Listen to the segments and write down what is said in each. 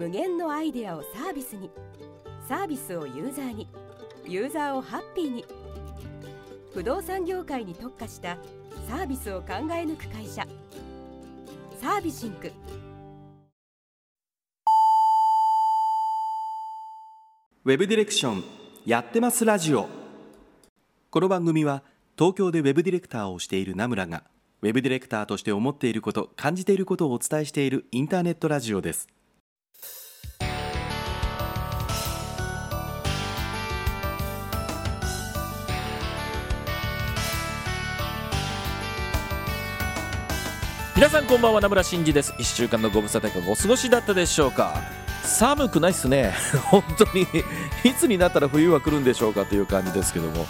無限のアイデアをサービスに。サービスをユーザーに。ユーザーをハッピーに。不動産業界に特化したサービスを考え抜く会社。サービシンク。ウェブディレクションやってますラジオ。この番組は東京でウェブディレクターをしている名村がウェブディレクターとして思っていること感じていることをお伝えしているインターネットラジオです。さんこんばんは名村真司です。1週間のご無沙汰かがお過ごしだったでしょうか。寒くないっすね。本当に。いつになったら冬は来るんでしょうかという感じですけども、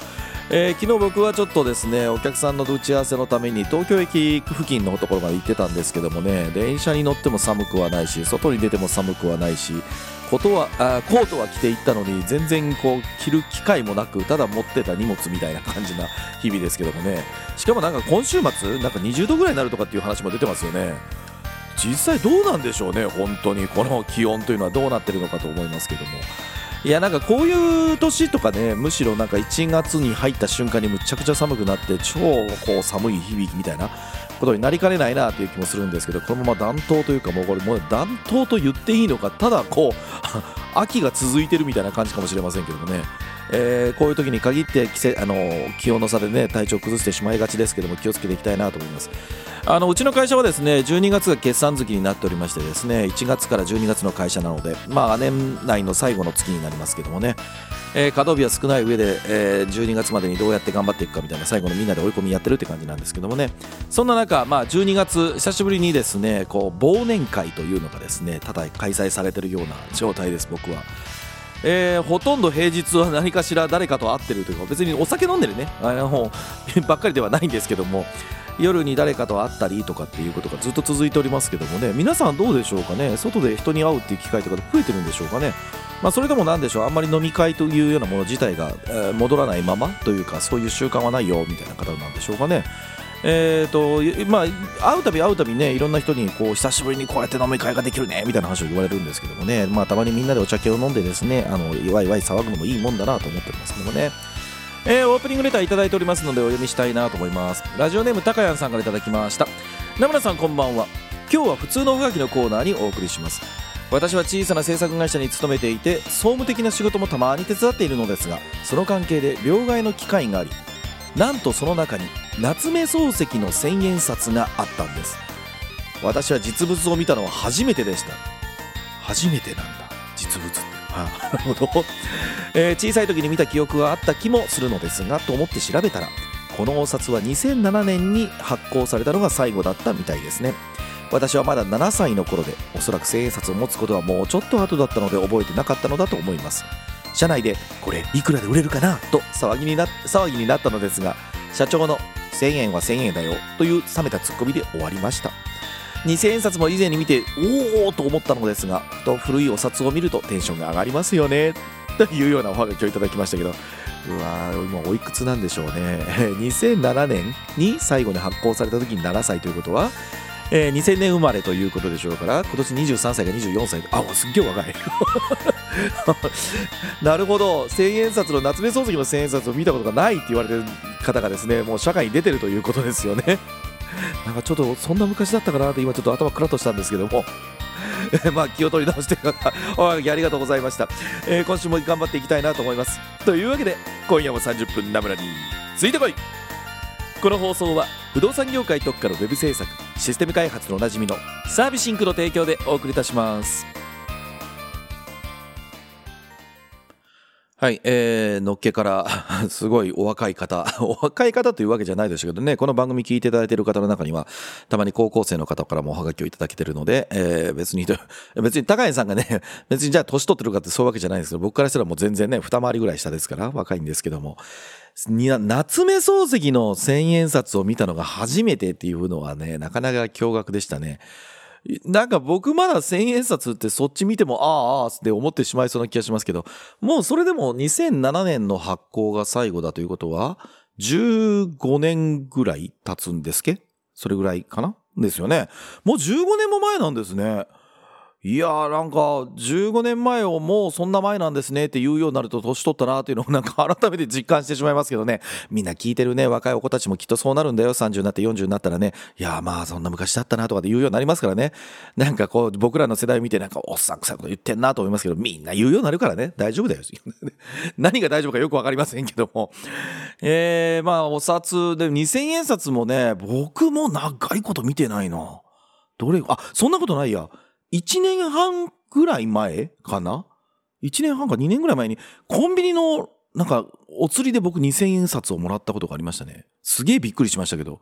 えー昨日僕はちょっとですねお客さんの打ち合わせのために東京駅付近のところまで行ってたんですけどもね。電車に乗っても寒くはないし外に出ても寒くはないしことはあコートは着ていったのに全然こう着る機会もなくただ持ってた荷物みたいな感じな日々ですけどもね。しかもなんか今週末なんか20度ぐらいになるとかっていう話も出てますよね。実際どうなんでしょうね本当に。この気温というのはどうなってるのかと思いますけども。いやなんかこういう年とかねむしろなんか1月に入った瞬間にむちゃくちゃ寒くなって超こう寒い響きみたいな。ことになりかねないなという気もするんですけどこのまま暖冬というかもうこれもう暖冬と言っていいのかただこう 秋が続いてるみたいな感じかもしれませんけどね、えーこういう時に限って季節あの気温の差でね体調崩してしまいがちですけども気をつけていきたいなと思います。あのうちの会社はですね12月が決算月になっておりましてですね1月から12月の会社なのでまあ年内の最後の月になりますけどもね、えー稼働日は少ない上で、えー12月までにどうやって頑張っていくかみたいな最後のみんなで追い込みやってるって感じなんですけどもね。そんな中、まあ、12月久しぶりにですねこう忘年会というのがですねただ開催されてるような状態です僕は。えーほとんど平日は何かしら誰かと会ってるというか別にお酒飲んでるね。あのばっかりではないんですけども夜に誰かと会ったりとかっていうことがずっと続いておりますけどもね。皆さんどうでしょうかね。外で人に会うっていう機会とか増えてるんでしょうかね。まあそれでもなんでしょう。あんまり飲み会というようなもの自体が、えー戻らないままというかそういう習慣はないよみたいな方なんでしょうかね。えーとまあ、会うたび会うたびねいろんな人にこう久しぶりにこうやって飲み会ができるねみたいな話を言われるんですけどもね、まあ、たまにみんなでお茶を飲んでですねあのワイワイ騒ぐのもいいもんだなと思っておりますけどもね、えーオープニングレターいただいておりますのでお読みしたいなと思います。ラジオネームたかやんさんからいただきました。名村さんこんばんは。今日は普通のおはきのコーナーにお送りします。私は小さな制作会社に勤めていて総務的な仕事もたまに手伝っているのですがその関係で両替の機会がありなんとその中に夏目漱石の千円札があったんです。私は実物を見たのは初めてでした。初めてなんだ。実物って。あなるほど、えー小さい時に見た記憶があった気もするのですがと思って調べたらこのお札は2007年に発行されたのが最後だったみたいですね。私はまだ7歳の頃でおそらく千円札を持つことはもうちょっと後だったので覚えてなかったのだと思います社内でこれいくらで売れるかな？と騒ぎにな騒ぎになったのですが社長の1000円は1000円だよという冷めたツッコミで終わりました。2000円札も以前に見ておおと思ったのですがふと古いお札を見るとテンションが上がりますよね。というようなおはがきをいただきましたけど。うわー今おいくつなんでしょうね。2007年に最後に発行された時に7歳ということはえー2000年生まれということでしょうから今年23歳が24歳。あすっげえ若い。なるほど。千円札の夏目漱石の千円札を見たことがないって言われてる方がですねもう社会に出てるということですよね。なんかちょっとそんな昔だったかなって今ちょっと頭クラッとしたんですけども。まあ気を取り直しておはありがとうございました、えー今週も頑張っていきたいなと思います。というわけで今夜も30分ナムラについてこい。この放送は不動産業界特化のウェブ制作システム開発のおなじみのサービスシンクの提供でお送りいたします。はい、えー、のっけから、すごいお若い方、お若い方というわけじゃないでしょうけどね、この番組聞いていただいている方の中には、たまに高校生の方からもおはがきをいただけてるので、えー、別に、別に高谷さんがね、別にじゃあ年取ってるかってそういうわけじゃないんですけど、僕からしたらもう全然ね、二回りぐらい下ですから、若いんですけども、夏目漱石の千円札を見たのが初めてっていうのはね、なかなか驚愕でしたね。なんか僕まだ千円札ってそっち見てもああああって思ってしまいそうな気がしますけど、もうそれでも2007年の発行が最後だということは、15年ぐらい経つんですけ？それぐらいかな？ですよね。もう15年も前なんですね。いやーなんか15年前をもうそんな前なんですねって言うようになると年取ったなっていうのをなんか改めて実感してしまいますけどね。みんな聞いてるね若いお子たちもきっとそうなるんだよ。30になって40になったらね。いやーまあそんな昔だったなとかって言うようになりますからね。なんかこう僕らの世代を見てなんかおっさんくさいこと言ってんなと思いますけどみんな言うようになるからね。大丈夫だよ。何が大丈夫かよくわかりませんけども。えー、まあお札で2000円札もね僕も長いこと見てないな。どれあそんなことないや。1年半ぐらい前かな ?1 年半か2年ぐらい前に、コンビニの、なんか、お釣りで僕2000円札をもらったことがありましたね。すげえびっくりしましたけど。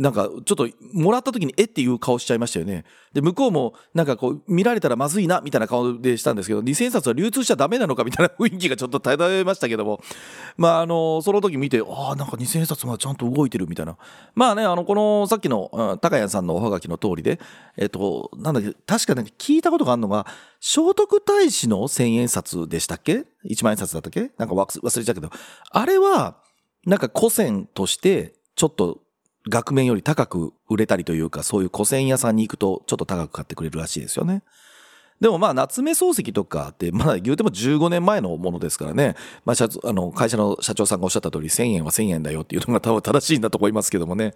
なんか、ちょっと、もらった時に、えっていう顔しちゃいましたよね。で、向こうも、なんかこう、見られたらまずいな、みたいな顔でしたんですけど、2000円札は流通しちゃダメなのか、みたいな雰囲気がちょっと漂いましたけども、まあ、あの、その時見て、ああ、なんか2000円札がちゃんと動いてるみたいな。まあね、あの、この、さっきの、うん、高谷さんのおはがきの通りで、えっと、なんだっけ、確かね、聞いたことがあるのが、聖徳太子の千円札でしたっけ ?1 万円札だったっけ？なんか忘れちゃうけど、あれは、なんか古銭として、ちょっと額面より高く売れたりというか、そういう古銭屋さんに行くとちょっと高く買ってくれるらしいですよね。でもまあ、夏目漱石とかって、まだ言うても15年前のものですからね。まあ、社あの、会社の社長さんがおっしゃった通り、1000円は1000円だよっていうのが多分正しいんだと思いますけどもね。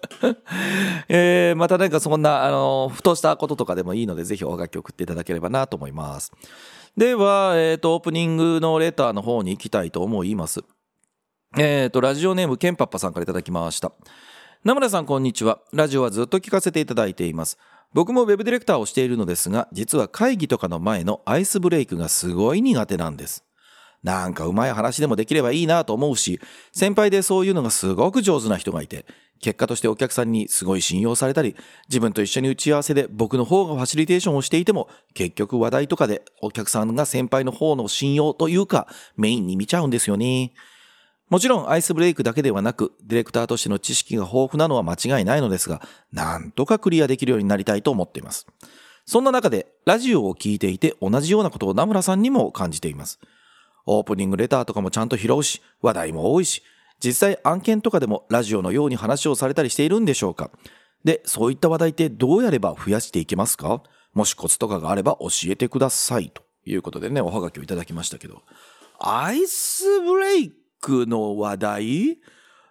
えー、またなんかそんな、あの、ふとしたこととかでもいいので、ぜひお楽器送っていただければなと思います。では、えっ、ー、と、オープニングのレターの方に行きたいと思います。えっ、ー、と、ラジオネームケンパッパさんからいただきました。名村さんこんにちは。ラジオはずっと聞かせていただいています。僕もウェブディレクターをしているのですが、実は会議とかの前のアイスブレイクがすごい苦手なんです。なんかうまい話でもできればいいなと思うし、先輩でそういうのがすごく上手な人がいて、結果としてお客さんにすごい信用されたり、自分と一緒に打ち合わせで僕の方がファシリテーションをしていても、結局話題とかでお客さんが先輩の方の信用というか、メインに見ちゃうんですよね。もちろんアイスブレイクだけではなく、ディレクターとしての知識が豊富なのは間違いないのですが、なんとかクリアできるようになりたいと思っています。そんな中で、ラジオを聞いていて同じようなことを名村さんにも感じています。オープニングレターとかもちゃんと拾うし、話題も多いし、実際案件とかでもラジオのように話をされたりしているんでしょうかで、そういった話題ってどうやれば増やしていけますか？もしコツとかがあれば教えてください。ということでね、おはがきをいただきましたけど。アイスブレイクの話題？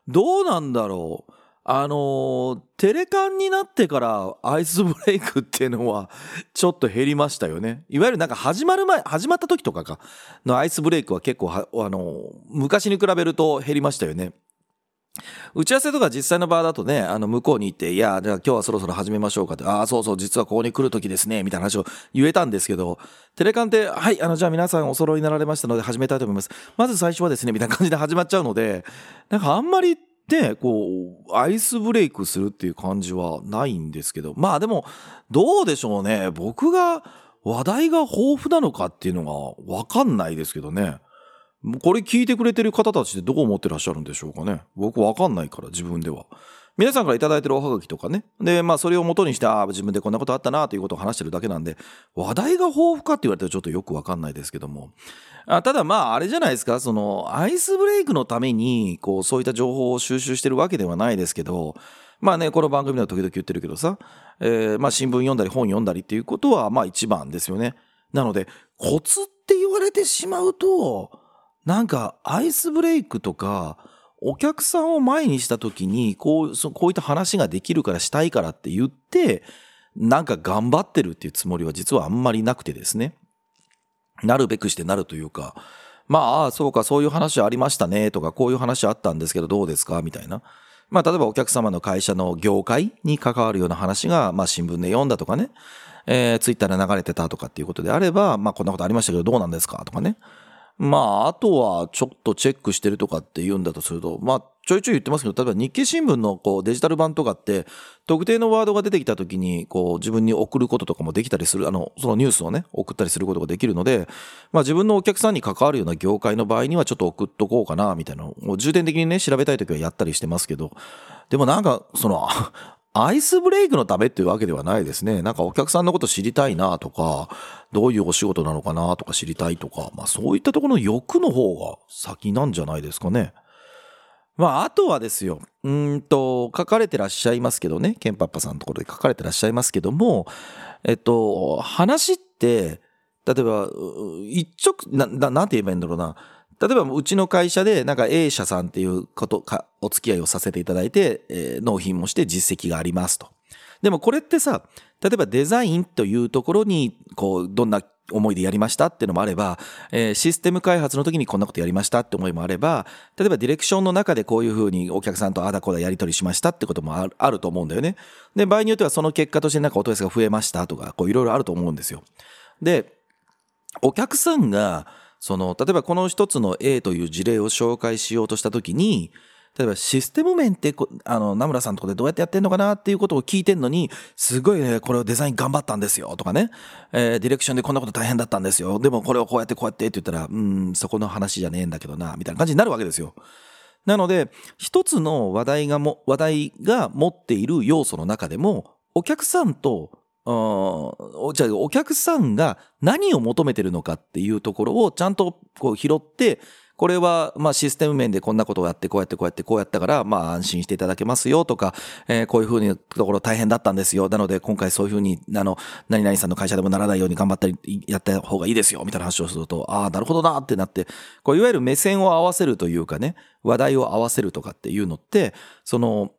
どうなんだろう？あの、テレカンになってからアイスブレイクっていうのは ちょっと減りましたよね。いわゆるなんか始まる前、始まった時とかか、のアイスブレイクは結構あの、昔に比べると減りましたよね。打ち合わせとか実際の場だとね、あの、向こうに行って、いや、じゃあ今日はそろそろ始めましょうかって、ああ、そうそう、実はここに来る時ですね、みたいな話を言えたんですけど、テレカンって、はい、あの、じゃあ皆さんお揃いになられましたので始めたいと思います。まず最初はですね、みたいな感じで始まっちゃうので、なんかあんまりで、こう、アイスブレイクするっていう感じはないんですけど、まあでも、どうでしょうね。僕が話題が豊富なのかっていうのがわかんないですけどね。これ聞いてくれてる方たちってどう思ってらっしゃるんでしょうかね。僕わかんないから、自分では。皆さんから頂いてるおはがきとかね。で、まあそれを元にして、ああ、自分でこんなことあったなということを話してるだけなんで、話題が豊富かって言われたらちょっとよくわかんないですけども。あただまああれじゃないですか、そのアイスブレイクのために、こうそういった情報を収集してるわけではないですけど、まあね、この番組では時々言ってるけどさ、えー、まあ新聞読んだり本読んだりっていうことはまあ一番ですよね。なので、コツって言われてしまうと、なんかアイスブレイクとか、お客さんを前にした時に、こう、そこういった話ができるからしたいからって言って、なんか頑張ってるっていうつもりは実はあんまりなくてですね。なるべくしてなるというか、まあ、そうか、そういう話ありましたねとか、こういう話あったんですけどどうですか？みたいな。まあ、例えばお客様の会社の業界に関わるような話が、まあ、新聞で読んだとかね、えー、ツイッターで流れてたとかっていうことであれば、まあ、こんなことありましたけどどうなんですか？とかね。まあ、あとはちょっとチェックしてるとかって言うんだとすると、まあ、ちょいちょい言ってますけど、例えば日経新聞のこうデジタル版とかって、特定のワードが出てきた時に、こう自分に送ることとかもできたりする、あの、そのニュースをね、送ったりすることができるので、まあ自分のお客さんに関わるような業界の場合にはちょっと送っとこうかな、みたいなのを重点的にね、調べたい時はやったりしてますけど、でもなんか、その、アイスブレイクのためっていうわけではないですね。なんかお客さんのこと知りたいなとか、どういうお仕事なのかなとか知りたいとか、まあそういったところの欲の方が先なんじゃないですかね。まあ、あとはですよ、うんと、書かれてらっしゃいますけどね、ケンパッパさんのところで書かれてらっしゃいますけども、えっと、話って、例えば、一直、な、ななんて言えばいいんだろうな。例えば、うちの会社で、なんか A 社さんっていうことか、お付き合いをさせていただいて、えー、納品もして実績がありますと。でもこれってさ、例えばデザインというところに、こう、どんな思いでやりましたっていうのもあれば、えー、システム開発の時にこんなことやりましたって思いもあれば、例えばディレクションの中でこういうふうにお客さんとあだこだやり取りしましたってこともあると思うんだよね。で、場合によってはその結果としてなんかお問い合わせが増えましたとか、こういろいろあると思うんですよ。で、お客さんが、その、例えばこの一つの A という事例を紹介しようとした時に、例えばシステム面ってあの、名村さんとこでどうやってやってんのかなっていうことを聞いてんのに、すごいね、これをデザイン頑張ったんですよとかね、えー、ディレクションでこんなこと大変だったんですよ。でもこれをこうやってこうやってって言ったら、うん、そこの話じゃねえんだけどな、みたいな感じになるわけですよ。なので、一つの話題がも、話題が持っている要素の中でも、お客さんとじゃあお客さんが何を求めてるのかっていうところをちゃんとこう拾って、これは、まあ、システム面でこんなことをやって、こうやって、こうやって、こうやったから、まあ、安心していただけますよとか、えー、こういうふうにところ大変だったんですよ。なので、今回そういうふうに、あの、何々さんの会社でもならないように頑張ったり、やった方がいいですよ、みたいな話をすると、ああ、なるほどなってなって、こう、いわゆる目線を合わせるというかね、話題を合わせるとかっていうのって、その、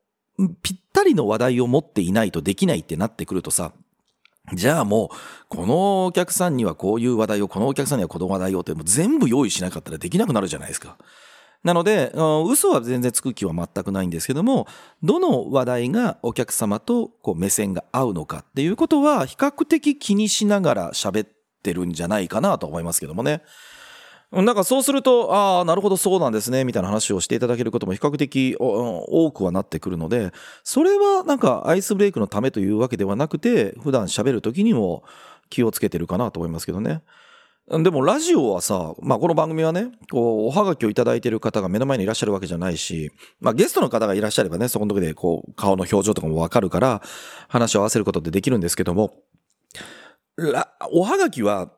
ぴったりの話題を持っていないとできないってなってくるとさ、じゃあもう、このお客さんにはこういう話題を、このお客さんにはこの話題をってもう全部用意しなかったらできなくなるじゃないですか。なので、嘘は全然つく気は全くないんですけども、どの話題がお客様とこう目線が合うのかっていうことは比較的気にしながら喋ってるんじゃないかなと思いますけどもね。なんかそうすると、ああ、なるほどそうなんですね、みたいな話をしていただけることも比較的多くはなってくるので、それはなんかアイスブレイクのためというわけではなくて、普段喋る時にも気をつけてるかなと思いますけどね。でもラジオはさ、まあこの番組はね、こう、おはがきをいただいている方が目の前にいらっしゃるわけじゃないし、まあゲストの方がいらっしゃればね、そこの時でこう、顔の表情とかもわかるから、話を合わせることってできるんですけども、おはがきは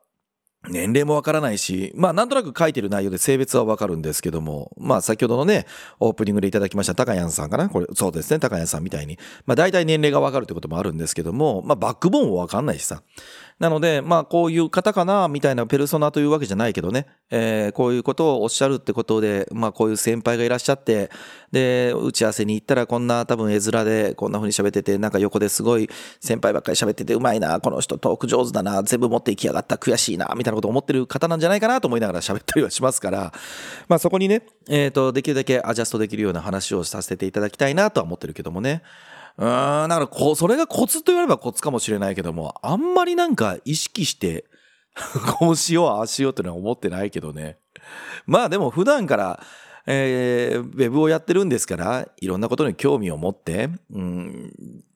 年齢もわからないし、まあなんとなく書いてる内容で性別はわかるんですけども、まあ先ほどのね、オープニングでいただきました高谷さんかな？これ、そうですね、高谷さんみたいに。まあ大体年齢がわかるってこともあるんですけども、まあバックボーンもわかんないしさ。なので、まあ、こういう方かな、みたいなペルソナというわけじゃないけどね、えー、こういうことをおっしゃるってことで、まあ、こういう先輩がいらっしゃって、で、打ち合わせに行ったらこんな多分絵面でこんな風に喋ってて、なんか横ですごい先輩ばっかり喋っててうまいな、この人トーク上手だな、全部持っていきやがった、悔しいな、みたいなことを思ってる方なんじゃないかなと思いながら喋ったりはしますから、まあ、そこにね、えっ、ー、と、できるだけアジャストできるような話をさせていただきたいなとは思ってるけどもね。うん、だからこ、それがコツと言わればコツかもしれないけども、あんまりなんか意識して、こうしよう、ああしようってのは思ってないけどね。まあでも普段から、えー、ウェブをやってるんですから、いろんなことに興味を持って、うん、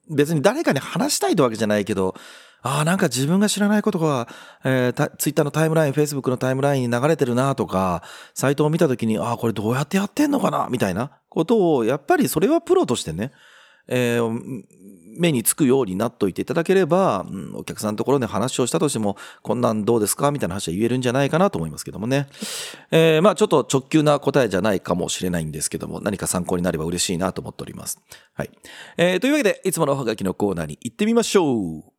別に誰かに話したいってわけじゃないけど、ああ、なんか自分が知らないことが、えー、ツイッターのタイムライン、フェイスブックのタイムラインに流れてるなとか、サイトを見たときに、ああ、これどうやってやってんのかなみたいなことを、やっぱりそれはプロとしてね、えー、目につくようになっておいていただければ、うん、お客さんのところで話をしたとしても、こんなんどうですか？みたいな話は言えるんじゃないかなと思いますけどもね。えー、まあちょっと直球な答えじゃないかもしれないんですけども、何か参考になれば嬉しいなと思っております。はい。えー、というわけで、いつものおはがきのコーナーに行ってみましょう。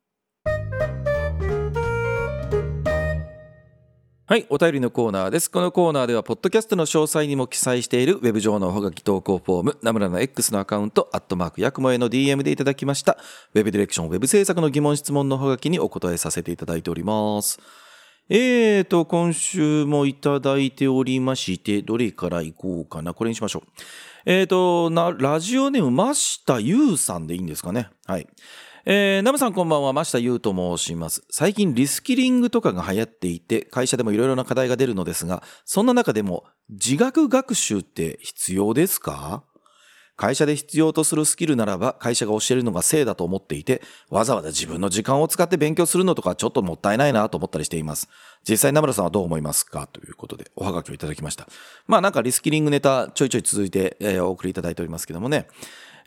はい、お便りのコーナーです。このコーナーでは、ポッドキャストの詳細にも記載しているウェブ上のおはがき投稿フォーム、ナムラの X のアカウント、アットマーク、ヤクモへの DM でいただきました、ウェブディレクション、ウェブ制作の疑問質問のおはがきにお答えさせていただいております。えーと、今週もいただいておりまして、どれから行こうかな？これにしましょう。えーと、ラジオネーム、ましたゆうさんでいいんですかね？はい。えー、ナムさんこんばんは、増田優と申します。最近リスキリングとかが流行っていて、会社でもいろいろな課題が出るのですが、そんな中でも自学学習って必要ですか？会社で必要とするスキルならば会社が教えるのが正だと思っていて、わざわざ自分の時間を使って勉強するのとかちょっともったいないなと思ったりしています。実際名村さんはどう思いますか？ということでおはがきをいただきました。まあなんかリスキリングネタちょいちょい続いて、えー、お送りいただいておりますけどもね。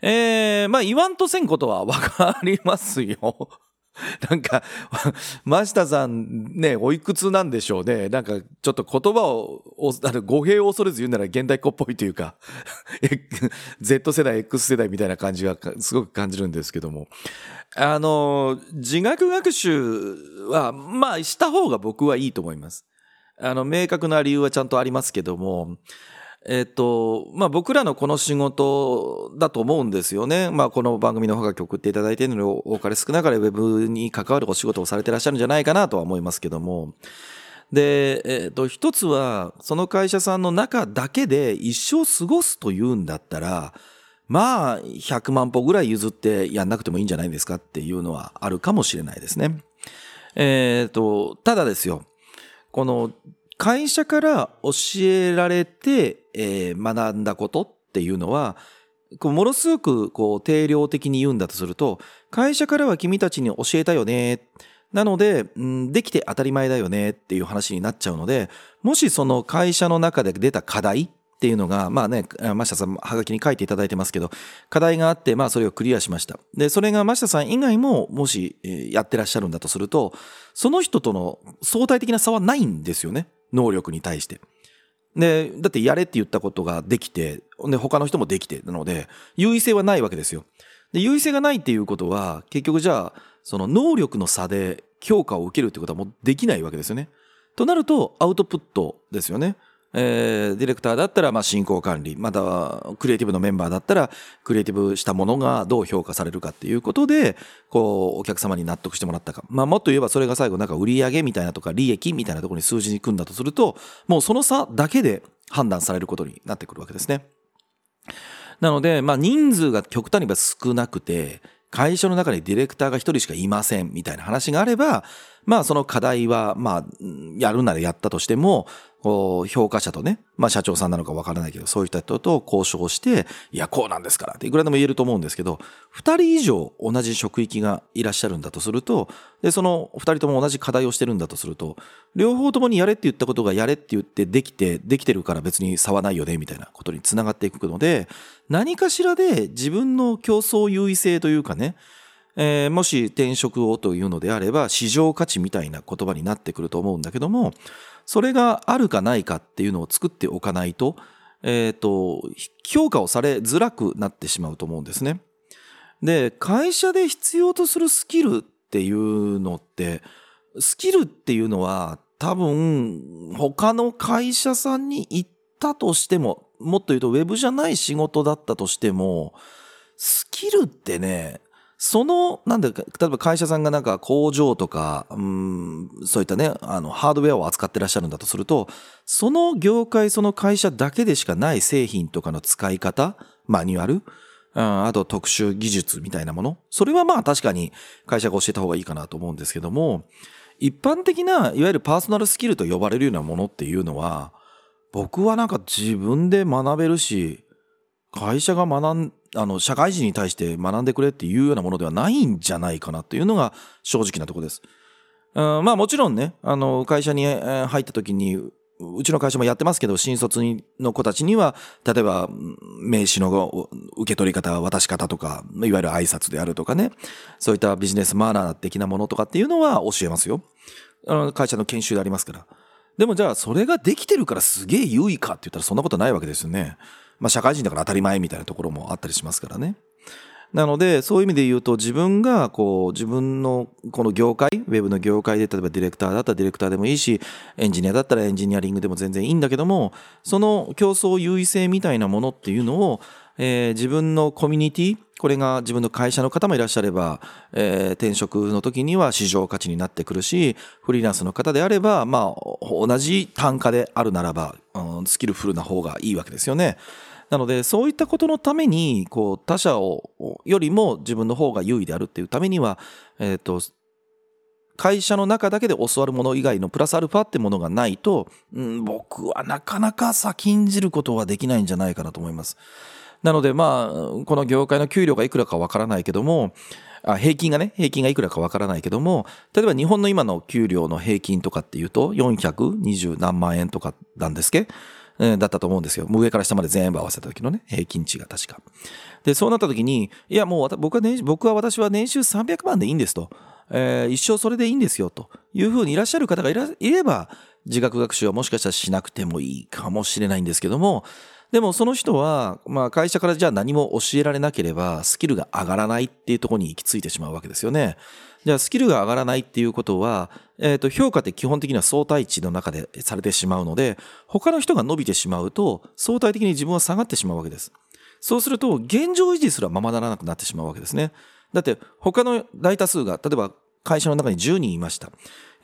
えー、まあ言わんとせんことはわかりますよ。なんか、真下さんね、おいくつなんでしょうね。なんか、ちょっと言葉を、あの語弊を恐れず言うなら現代っ子っぽいというか、Z 世代、X 世代みたいな感じがすごく感じるんですけども。あの、自学学習は、まあ、した方が僕はいいと思います。あの、明確な理由はちゃんとありますけども、えっと、まあ僕らのこの仕事だと思うんですよね。まあこの番組の方が送っていただいているのに多かれ少なかれウェブに関わるお仕事をされてらっしゃるんじゃないかなとは思いますけども。で、えっと、一つは、その会社さんの中だけで一生過ごすというんだったら、まあ、100万歩ぐらい譲ってやんなくてもいいんじゃないですかっていうのはあるかもしれないですね。えっと、ただですよ、この会社から教えられて、えー、学んだことっていうのは、ものすごくこう定量的に言うんだとすると、会社からは君たちに教えたよね。なので、うん、できて当たり前だよねっていう話になっちゃうので、もしその会社の中で出た課題っていうのが、まあね、マシタさん、はがきに書いていただいてますけど、課題があって、まあそれをクリアしました。で、それがマシタさん以外も、もし、やってらっしゃるんだとすると、その人との相対的な差はないんですよね。能力に対して。で、だってやれって言ったことができて、で、他の人もできて、なので、優位性はないわけですよ。で、優位性がないっていうことは、結局じゃあ、その能力の差で評価を受けるってことはもうできないわけですよね。となると、アウトプットですよね。えー、ディレクターだったら、まあ、進行管理、または、クリエイティブのメンバーだったら、クリエイティブしたものがどう評価されるかっていうことで、こう、お客様に納得してもらったか。まあ、もっと言えばそれが最後、なんか売上みたいなとか、利益みたいなところに数字に組んだとすると、もうその差だけで判断されることになってくるわけですね。なので、まあ、人数が極端に言えば少なくて、会社の中にディレクターが一人しかいませんみたいな話があれば、まあその課題は、まあ、やるならやったとしても、評価者とね、まあ社長さんなのかわからないけど、そういった人と交渉して、いや、こうなんですからっていくらでも言えると思うんですけど、二人以上同じ職域がいらっしゃるんだとすると、で、その二人とも同じ課題をしてるんだとすると、両方ともにやれって言ったことがやれって言ってできて、できてるから別に差はないよね、みたいなことにつながっていくので、何かしらで自分の競争優位性というかね、えー、もし転職をというのであれば市場価値みたいな言葉になってくると思うんだけどもそれがあるかないかっていうのを作っておかないと,、えーと、評価をされづらくなってしまうと思うんですね。で会社で必要とするスキルっていうのってスキルっていうのは多分他の会社さんに行ったとしてももっと言うとウェブじゃない仕事だったとしてもスキルってねその、なんでか、例えば会社さんがなんか工場とか、うん、そういったね、あの、ハードウェアを扱ってらっしゃるんだとすると、その業界、その会社だけでしかない製品とかの使い方、マニュアル、うん、あと特殊技術みたいなもの。それはまあ確かに会社が教えた方がいいかなと思うんですけども、一般的な、いわゆるパーソナルスキルと呼ばれるようなものっていうのは、僕はなんか自分で学べるし、会社が学ん、あの、社会人に対して学んでくれっていうようなものではないんじゃないかなっていうのが正直なところです。うん、まあもちろんね、あの、会社に入った時に、うちの会社もやってますけど、新卒の子たちには、例えば、名刺の受け取り方、渡し方とか、いわゆる挨拶であるとかね、そういったビジネスマナー的なものとかっていうのは教えますよ。あの会社の研修でありますから。でもじゃあ、それができてるからすげえ優位かって言ったらそんなことないわけですよね。まあ、社会人だから当たり前みたいなところもあったりしますからね。なので、そういう意味で言うと、自分が、こう、自分の、この業界、ウェブの業界で、例えばディレクターだったらディレクターでもいいし、エンジニアだったらエンジニアリングでも全然いいんだけども、その競争優位性みたいなものっていうのを、えー、自分のコミュニティ、これが自分の会社の方もいらっしゃれば、えー、転職の時には市場価値になってくるし、フリーランスの方であれば、まあ、同じ単価であるならば、うん、スキルフルな方がいいわけですよね。なので、そういったことのために、こう、他者を、よりも自分の方が優位であるっていうためには、えっ、ー、と、会社の中だけで教わるもの以外のプラスアルファってものがないと、うん、僕はなかなか先んじることはできないんじゃないかなと思います。なので、まあ、この業界の給料がいくらかわからないけども、あ平均がね、平均がいくらかわからないけども、例えば日本の今の給料の平均とかっていうと、420何万円とかなんですけどだったと思うんですよ。もう上から下まで全部合わせた時のね、平均値が確か。で、そうなった時に、いやもう僕は年、僕は私は年収300万でいいんですと。えー一生それでいいんですよというふうにいらっしゃる方がいらいれば、自学学習はもしかしたらしなくてもいいかもしれないんですけども、でもその人は、まあ会社からじゃあ何も教えられなければスキルが上がらないっていうところに行き着いてしまうわけですよね。じゃあスキルが上がらないっていうことは、えっ、と、評価って基本的には相対値の中でされてしまうので、他の人が伸びてしまうと、相対的に自分は下がってしまうわけです。そうすると、現状維持すらままならなくなってしまうわけですね。だって、他の大多数が、例えば会社の中に10人いました。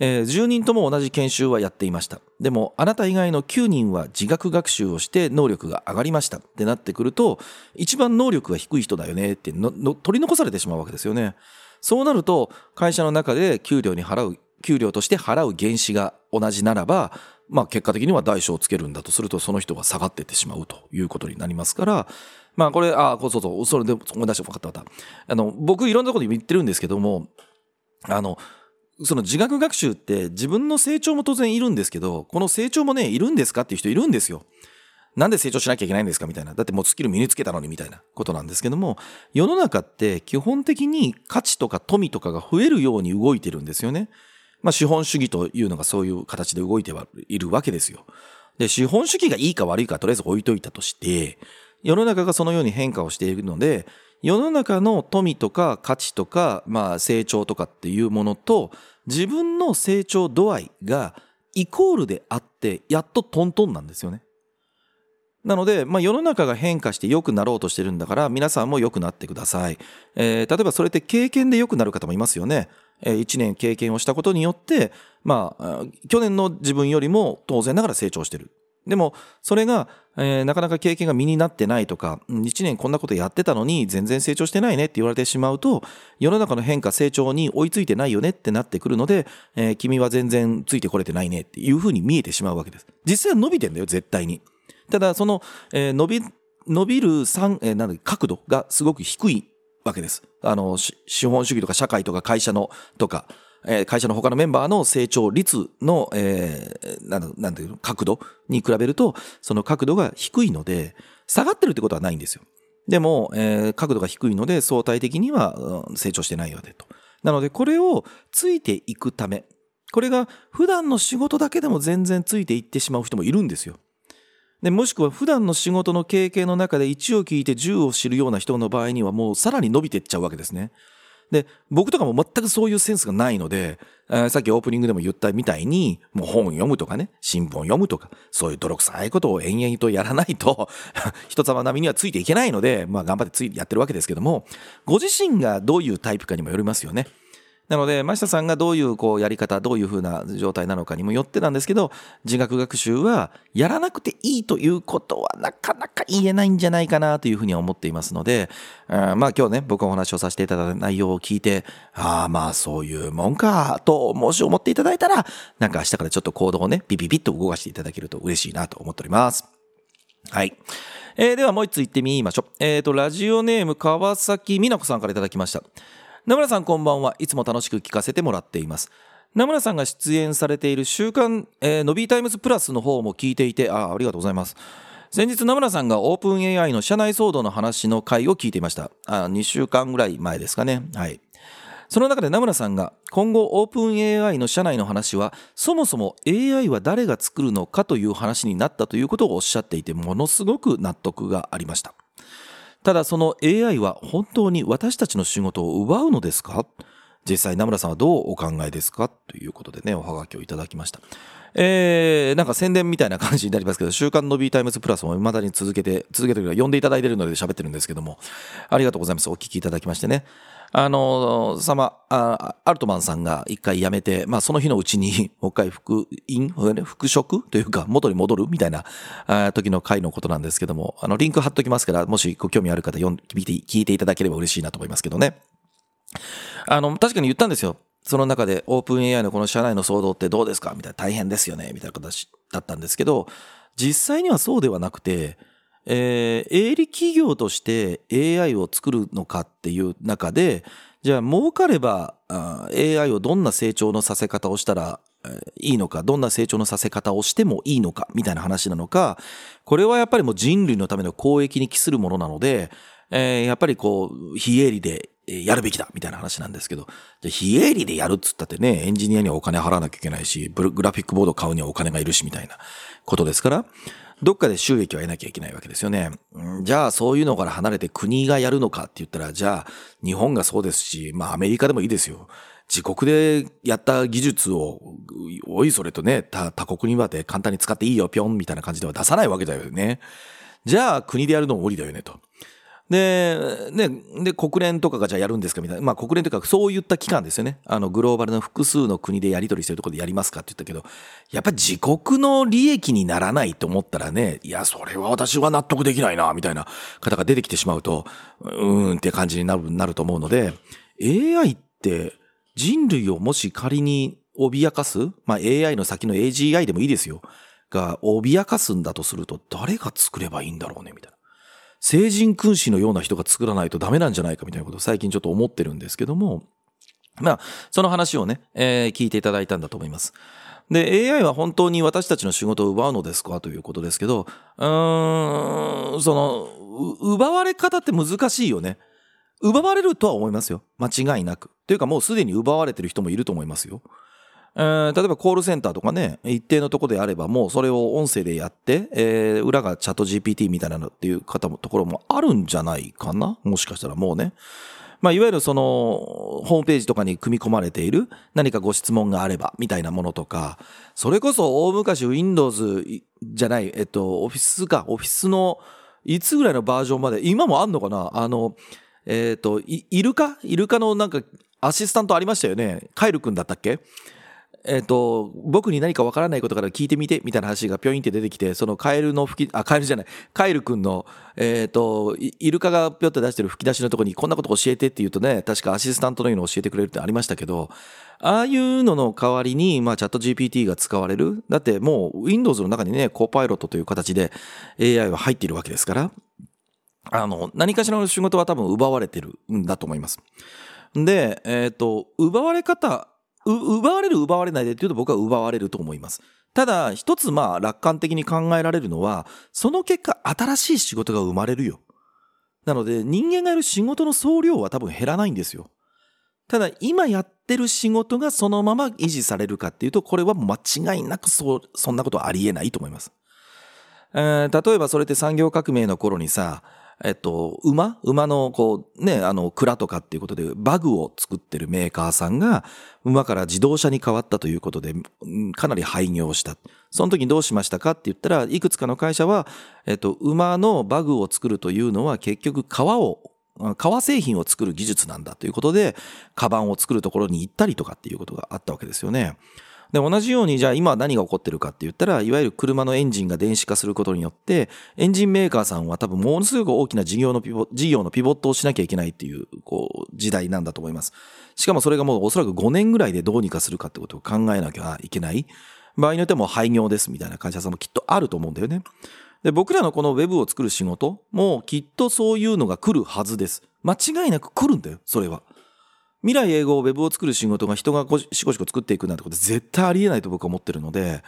えー10人とも同じ研修はやっていました。でも、あなた以外の9人は自学学習をして能力が上がりましたってなってくると、一番能力が低い人だよねって取り残されてしまうわけですよね。そうなると、会社の中で給料に払う、給料として払う原資が同じならば、まあ結果的には代償をつけるんだとすると、その人が下がっていってしまうということになりますから、まあこれ、ああ、そうそう、それで思い出して分かった分かった。あの、僕いろんなころで言ってるんですけども、あの、その自学学習って自分の成長も当然いるんですけど、この成長もね、いるんですかっていう人いるんですよ。なんで成長しなきゃいけないんですかみたいな。だってもうスキル身につけたのにみたいなことなんですけども、世の中って基本的に価値とか富とかが増えるように動いてるんですよね。まあ資本主義というのがそういう形で動いてはいるわけですよ。で、資本主義がいいか悪いかとりあえず置いといたとして、世の中がそのように変化をしているので、世の中の富とか価値とか、まあ成長とかっていうものと、自分の成長度合いがイコールであって、やっとトントンなんですよね。なので、まあ、世の中が変化して良くなろうとしてるんだから、皆さんも良くなってください。えー例えばそれって経験で良くなる方もいますよね。えー、1年経験をしたことによって、まあ、去年の自分よりも当然ながら成長してる。でも、それが、えーなかなか経験が身になってないとか、1年こんなことやってたのに全然成長してないねって言われてしまうと、世の中の変化、成長に追いついてないよねってなってくるので、えー君は全然ついてこれてないねっていうふうに見えてしまうわけです。実際は伸びてんだよ、絶対に。ただ、その、えー伸び、伸びる三えーなん角度がすごく低いわけです。あの、資本主義とか社会とか会社の、とか、えー会社の他のメンバーの成長率の、えーなん、なんていうの、角度に比べると、その角度が低いので、下がってるってことはないんですよ。でも、えー角度が低いので、相対的には、うん成長してないよね、と。なので、これをついていくため、これが普段の仕事だけでも全然ついていってしまう人もいるんですよ。で、もしくは普段の仕事の経験の中で1を聞いて10を知るような人の場合にはもうさらに伸びていっちゃうわけですね。で、僕とかも全くそういうセンスがないので、えーさっきオープニングでも言ったみたいに、もう本読むとかね、新聞読むとか、そういう泥臭いことを延々とやらないと、人様並みにはついていけないので、まあ頑張ってついやってるわけですけども、ご自身がどういうタイプかにもよりますよね。なので、真下さんがどういうこうやり方、どういう風な状態なのかにもよってなんですけど、自学学習はやらなくていいということはなかなか言えないんじゃないかなというふうには思っていますので、うんまあ今日ね、僕がお話をさせていただいた内容を聞いて、ああまあそういうもんか、ともし思っていただいたら、なんか明日からちょっと行動をね、ピピピッと動かしていただけると嬉しいなと思っております。はい。えーではもう一つ行ってみましょう。えっ、と、ラジオネーム川崎美奈子さんからいただきました。名村さんこんばんはいつも楽しく聞かせてもらっています。名村さんが出演されている週刊、えー、ノビータイムズプラスの方も聞いていて、ああ、りがとうございます。先日名村さんがオープン AI の社内騒動の話の回を聞いていました。あ2週間ぐらい前ですかね。はい。その中で名村さんが今後オープン AI の社内の話はそもそも AI は誰が作るのかという話になったということをおっしゃっていてものすごく納得がありました。ただその AI は本当に私たちの仕事を奪うのですか？実際名村さんはどうお考えですか？ということでね、おはがきをいただきました。えー、なんか宣伝みたいな感じになりますけど、週刊の B タイムズプラスも未だに続けて、続けてる呼んでいただいてるので喋ってるんですけども、ありがとうございます。お聞きいただきましてね。あの、様、あアルトマンさんが一回辞めて、まあその日のうちにもう一回復員、復職というか元に戻るみたいなあ時の回のことなんですけども、あのリンク貼っときますから、もしご興味ある方読ん聞いて聞いていただければ嬉しいなと思いますけどね。あの、確かに言ったんですよ。その中でオープン AI のこの社内の騒動ってどうですか？みたいな大変ですよね？みたいな形だったんですけど、実際にはそうではなくて、えー営利企業として AI を作るのかっていう中で、じゃあ儲かれば AI をどんな成長のさせ方をしたらいいのか、どんな成長のさせ方をしてもいいのか、みたいな話なのか、これはやっぱりもう人類のための公益に帰するものなので、えーやっぱりこう、非営利で、やるべきだみたいな話なんですけど、じゃ非営利でやるっつったってね、エンジニアにはお金払わなきゃいけないし、グラフィックボード買うにはお金がいるしみたいなことですから、どっかで収益を得なきゃいけないわけですよね。じゃあそういうのから離れて国がやるのかって言ったら、じゃあ日本がそうですし、まあアメリカでもいいですよ。自国でやった技術を、おいそれとね、他国にまで簡単に使っていいよ、ぴょんみたいな感じでは出さないわけだよね。じゃあ国でやるのも無理だよね、と。で、ね、で、国連とかがじゃあやるんですかみたいな。まあ国連というかそういった機関ですよね。あの、グローバルの複数の国でやり取りしてるところでやりますかって言ったけど、やっぱ自国の利益にならないと思ったらね、いや、それは私は納得できないな、みたいな方が出てきてしまうと、うーんって感じになる、なると思うので、AI って人類をもし仮に脅かす、まあ AI の先の AGI でもいいですよ。が脅かすんだとすると、誰が作ればいいんだろうね、みたいな。聖人君子のような人が作らないとダメなんじゃないかみたいなことを最近ちょっと思ってるんですけども、まあ、その話をね、えー、聞いていただいたんだと思います。で、AI は本当に私たちの仕事を奪うのですかということですけど、うーん、その、奪われ方って難しいよね。奪われるとは思いますよ。間違いなく。というかもうすでに奪われてる人もいると思いますよ。えー、例えばコールセンターとかね、一定のとこであればもうそれを音声でやって、えー、裏がチャット GPT みたいなのっていう方もところもあるんじゃないかな？もしかしたらもうね。まあ、いわゆるその、ホームページとかに組み込まれている何かご質問があれば、みたいなものとか、それこそ大昔 Windows じゃない、えっと、オフィスか、オフィスの、いつぐらいのバージョンまで、今もあんのかな？あの、えっと、イルカイルカのなんか、アシスタントありましたよね。カイル君だったっけ？えっ、ー、と、僕に何かわからないことから聞いてみて、みたいな話がぴょんって出てきて、そのカエルの吹き、あ、カエルじゃない、カエルくんの、えっ、ー、と、イルカがぴょって出してる吹き出しのとこにこんなこと教えてって言うとね、確かアシスタントのように教えてくれるってありましたけど、ああいうのの代わりに、まあ、チャット GPT が使われる。だってもう Windows の中にね、コーパイロットという形で AI は入っているわけですから、あの、何かしらの仕事は多分奪われてるんだと思います。で、えっ、ー、と、奪われ方、奪われる奪われないでっていうと僕は奪われると思います。ただ、一つまあ楽観的に考えられるのは、その結果新しい仕事が生まれるよ。なので人間がやる仕事の総量は多分減らないんですよ。ただ今やってる仕事がそのまま維持されるかっていうと、これは間違いなくそ、そんなことはありえないと思います。えー、例えばそれって産業革命の頃にさ、えっと、馬？馬の、こう、ね、あの、蔵とかっていうことで、バグを作ってるメーカーさんが、馬から自動車に変わったということで、かなり廃業した。その時にどうしましたかって言ったら、いくつかの会社は、えっと、馬のバグを作るというのは、結局、革を革製品を作る技術なんだということで、カバンを作るところに行ったりとかっていうことがあったわけですよね。で、同じように、じゃあ今何が起こってるかって言ったら、いわゆる車のエンジンが電子化することによって、エンジンメーカーさんは多分ものすごく大きな事業のピボ、事業のピボットをしなきゃいけないっていう、こう、時代なんだと思います。しかもそれがもうおそらく5年ぐらいでどうにかするかってことを考えなきゃいけない。場合によってはもう廃業ですみたいな会社さんもきっとあると思うんだよね。で、僕らのこのウェブを作る仕事もきっとそういうのが来るはずです。間違いなく来るんだよ、それは。未来英語ウェブを作る仕事が人がしこしこ作っていくなんてこと絶対ありえないと僕は思ってるので、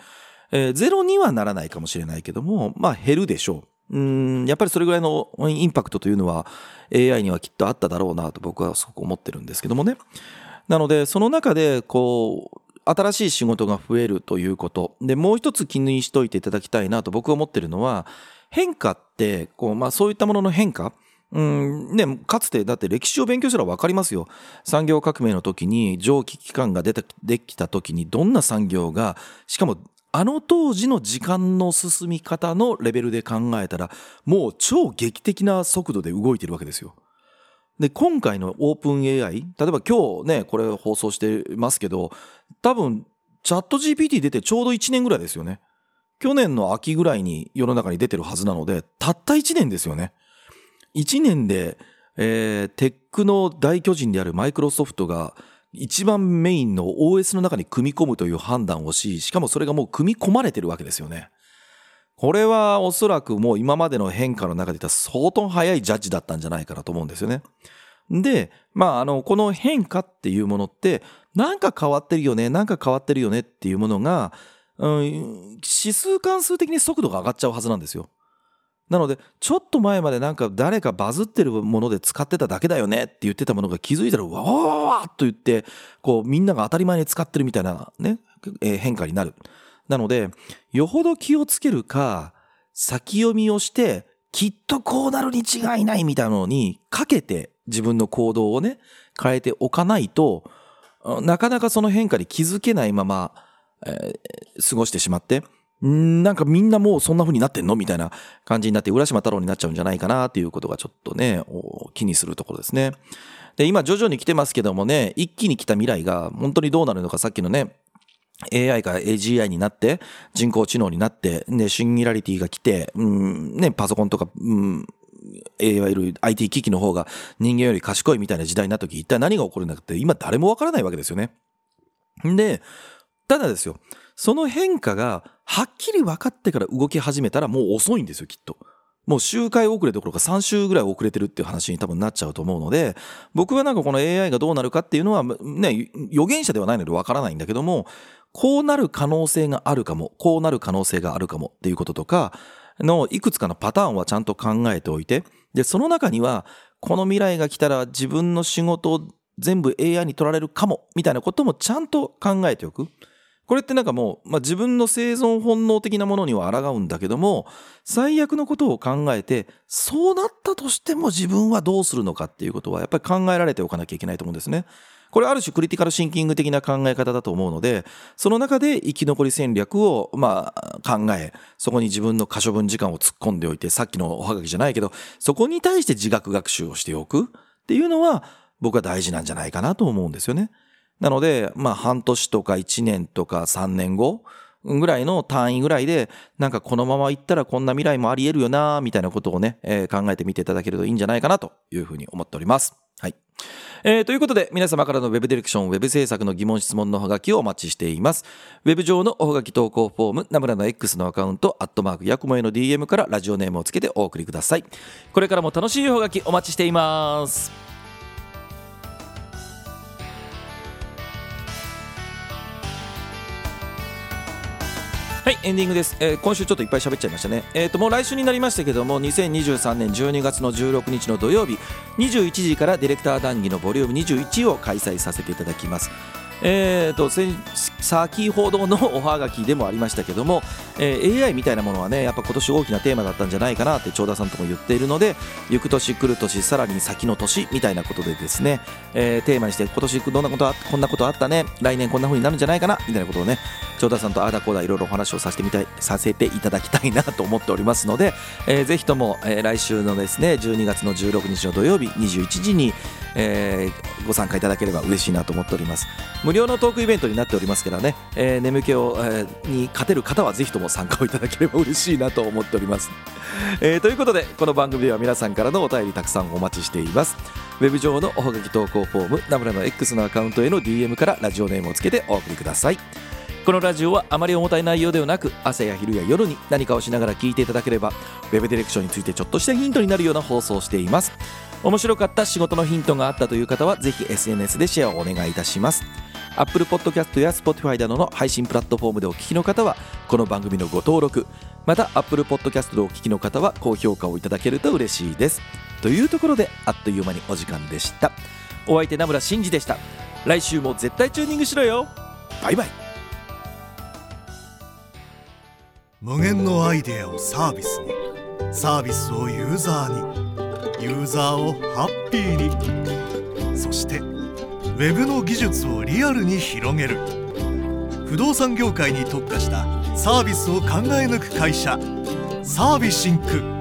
えー、ゼロにはならないかもしれないけども、まあ減るでしょう。うん、やっぱりそれぐらいのインパクトというのは AI にはきっとあっただろうなと僕はすごく思ってるんですけどもね。なので、その中で、こう、新しい仕事が増えるということ。で、もう一つ気にしといていただきたいなと僕は思ってるのは、変化って、こう、まあそういったものの変化、うんね、かつてだって歴史を勉強したら分かりますよ。産業革命の時に蒸気機関が出てできた時にどんな産業が、しかもあの当時の時間の進み方のレベルで考えたら、もう超劇的な速度で動いてるわけですよ。で、今回のオープン AI、例えば今日ね、これ放送してますけど、多分、チャット GPT 出てちょうど1年ぐらいですよね。去年の秋ぐらいに世の中に出てるはずなので、たった1年ですよね。1年で、えー、テックの大巨人であるマイクロソフトが一番メインの OS の中に組み込むという判断をし、しかもそれがもう組み込まれてるわけですよね。これはおそらくもう今までの変化の中で言ったら相当早いジャッジだったんじゃないかなと思うんですよね。で、まあ、あの、この変化っていうものって、なんか変わってるよね、なんか変わってるよねっていうものが、うん、指数関数的に速度が上がっちゃうはずなんですよ。なのでちょっと前までなんか誰かバズってるもので使ってただけだよねって言ってたものが気づいたらわわわわっと言ってこうみんなが当たり前に使ってるみたいなね、えー変化になる。なのでよほど気をつけるか先読みをしてきっとこうなるに違いないみたいなのにかけて自分の行動をね変えておかないとなかなかその変化に気づけないまま、えー過ごしてしまってなんかみんなもうそんな風になってんの？みたいな感じになって浦島太郎になっちゃうんじゃないかなっていうことがちょっとね気にするところですね。で今徐々に来てますけどもね一気に来た未来が本当にどうなるのかさっきのね AI から AGI になって、人工知能になって、ね、シンギラリティが来て、うん、ね、パソコンとか、うん、いわゆる IT 機器の方が人間より賢いみたいな時代になった時、一体何が起こるんだって、今誰もわからないわけですよね。で、ただですよ、その変化がはっきり分かってから動き始めたらもう遅いんですよ、きっと。もう周回遅れどころか3週ぐらい遅れてるっていう話に多分なっちゃうと思うので、僕はなんかこの AI がどうなるかっていうのは、ね、予言者ではないのでわからないんだけども、こうなる可能性があるかも、こうなる可能性があるかもっていうこととか、のいくつかのパターンはちゃんと考えておいて、で、その中には、この未来が来たら自分の仕事を全部 AI に取られるかも、みたいなこともちゃんと考えておく。これってなんかもう、まあ、自分の生存本能的なものには抗うんだけども、最悪のことを考えて、そうなったとしても自分はどうするのかっていうことはやっぱり考えられておかなきゃいけないと思うんですね。これある種クリティカルシンキング的な考え方だと思うので、その中で生き残り戦略を、まあ、考え、そこに自分の可処分時間を突っ込んでおいて、さっきのおはがきじゃないけど、そこに対して自学学習をしておくっていうのは、僕は大事なんじゃないかなと思うんですよね。なので、まあ、半年とか1年とか3年後ぐらいの単位ぐらいで、なんかこのまま行ったらこんな未来もあり得るよな、みたいなことをね、えー考えてみていただけるといいんじゃないかなというふうに思っております。はい。えーということで、皆様からのウェブディレクション、ウェブ制作の疑問質問のおはがきをお待ちしています。ウェブ上のおはがき投稿フォーム、ナムラの X のアカウント、アットマーク、ヤクモへの DM からラジオネームをつけてお送りください。これからも楽しいおはがきお待ちしています。はい、エンディングです。えー今週ちょっといっぱい喋っちゃいましたね。えっ、と、もう来週になりましたけども、2023年12月の16日の土曜日、21時からディレクター談義のボリューム21を開催させていただきます。えー、と先先ほどのおはがきでもありましたけども、えー AI みたいなものはねやっぱ今年大きなテーマだったんじゃないかなって長田さんとも言っているので行く年来る年さらに先の年みたいなことでですね、えーテーマにして今年どんなことあこんなことあったね来年こんな風になるんじゃないかなみたいなことをね長田さんとあーだこーだいろいろお話をさせてみたいさせていただきたいなと思っておりますので、えーぜひとも、えー来週のですね12月の16日の土曜日21時に、えーご参加いただければ嬉しいなと思っております。無料のトークイベントになっておりますからね、えー眠気を、えーに勝てる方はぜひとも参加をいただければ嬉しいなと思っております、えーということでこの番組では皆さんからのお便りたくさんお待ちしています。ウェブ上のおはがき投稿フォームナムラの X のアカウントへの DM からラジオネームをつけてお送りください。このラジオはあまり重たい内容ではなく朝や昼や夜に何かをしながら聞いていただければウェブディレクションについてちょっとしたヒントになるような放送をしています。面白かった仕事のヒントがあったという方はぜひ SNS でシェアをお願いいたします。Apple Podcast や Spotify などの配信プラットフォームでお聞きの方はこの番組のご登録また Apple Podcast でお聞きの方は高評価をいただけると嬉しいです。というところであっという間にお時間でした。お相手名村真司でした。来週も絶対チューニングしろよ。バイバイ。無限のアイデアをサービスにサービスをユーザーにユーザーをハッピーにそしてウェブの技術をリアルに広げる。不動産業界に特化したサービスを考え抜く会社サービシンク。